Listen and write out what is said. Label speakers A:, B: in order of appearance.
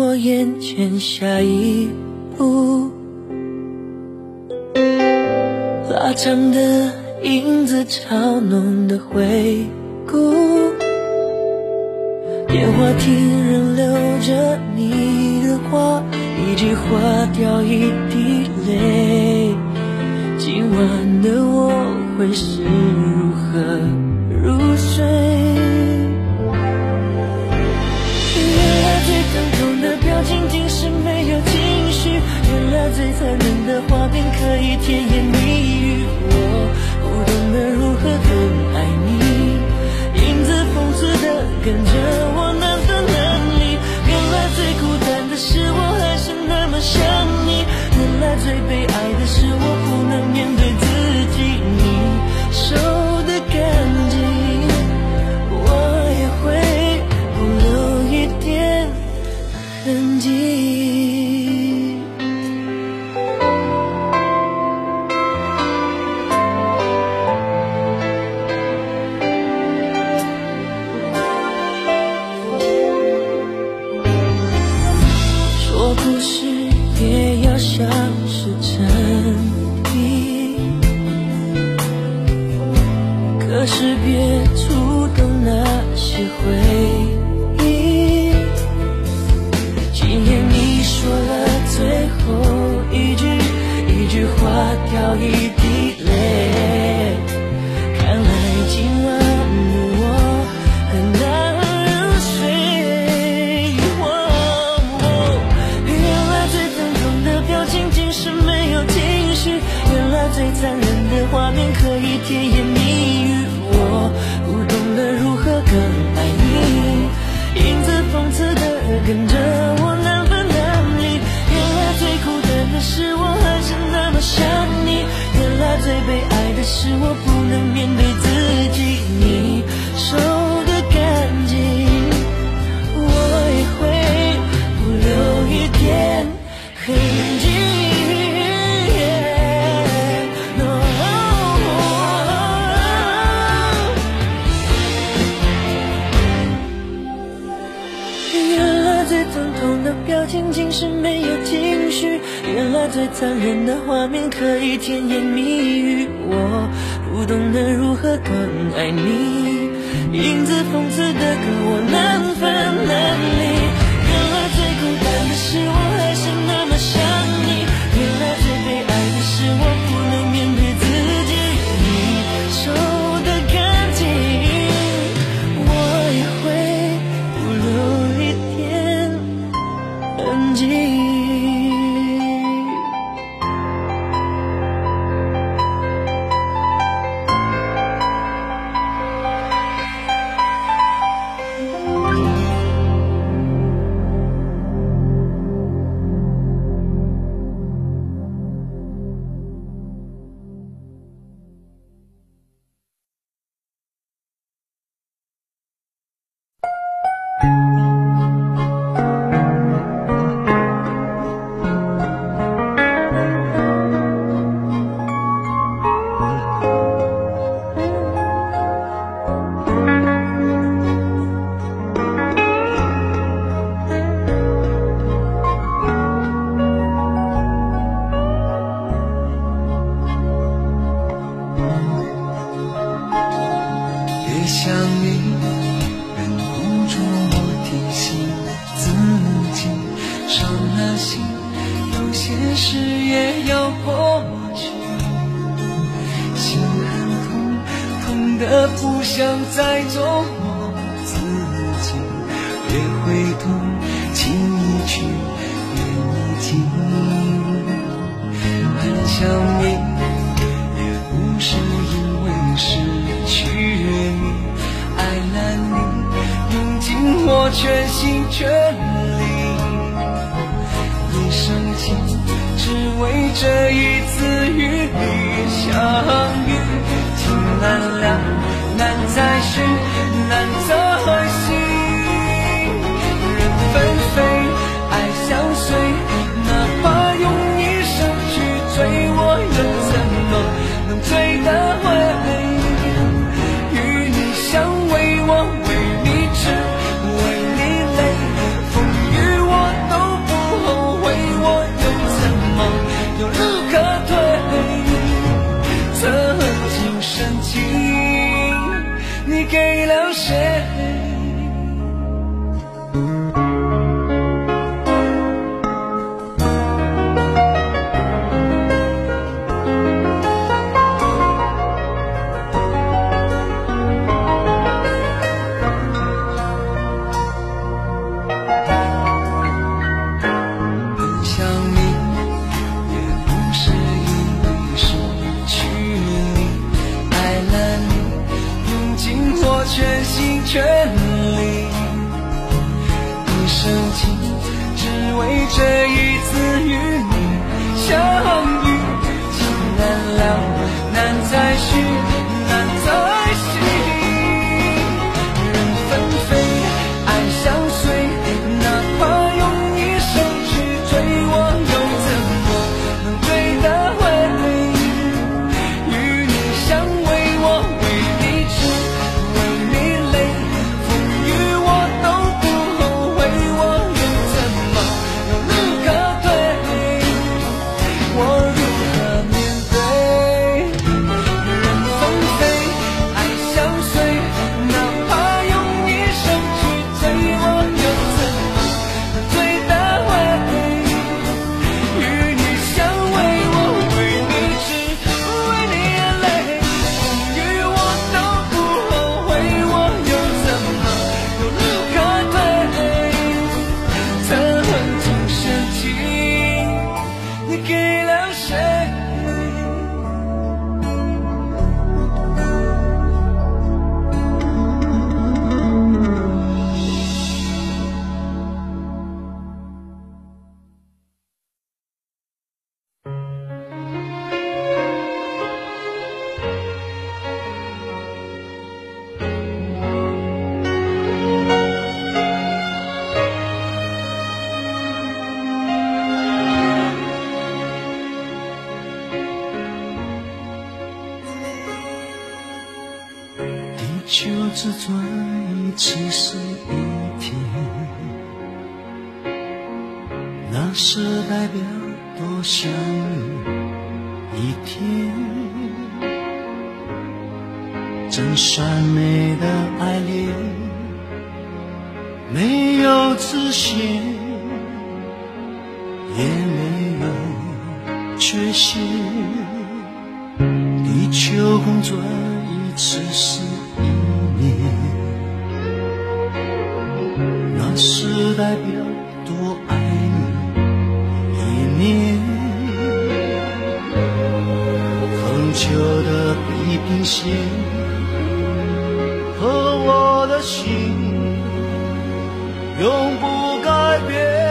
A: 我眼前下一步，拉长的影子，嘲弄的回顾。电话亭仍留着你的话，一句话掉一滴泪。今晚的我会是如何入睡？原来最残忍的画面可以甜言蜜语。我不懂得如何更爱你，影子讽刺的跟着些回忆。今夜你说了最后一句，一句话掉一滴泪。看来今晚的我很难入睡。原来最疼痛的表情竟是没有情绪，原来最残忍的画面可以甜言我仅仅是没有情绪，原来最残忍的画面可以甜言蜜语。我不懂得如何更爱你，影子讽刺的跟我难分难离。原来最孤单的是我还是那么想你，原来最悲哀的是我不能面对
B: 越心，有些事也要过去。心很痛，痛得不想再做我自己，别回头，情已去，缘已尽。很想你，não chegue. 会这一
C: 转一次是一天那是代表多想你一天真善美的爱恋没有自信也没有缺陷地球公转一次是旧的地平线和我的心永不改变。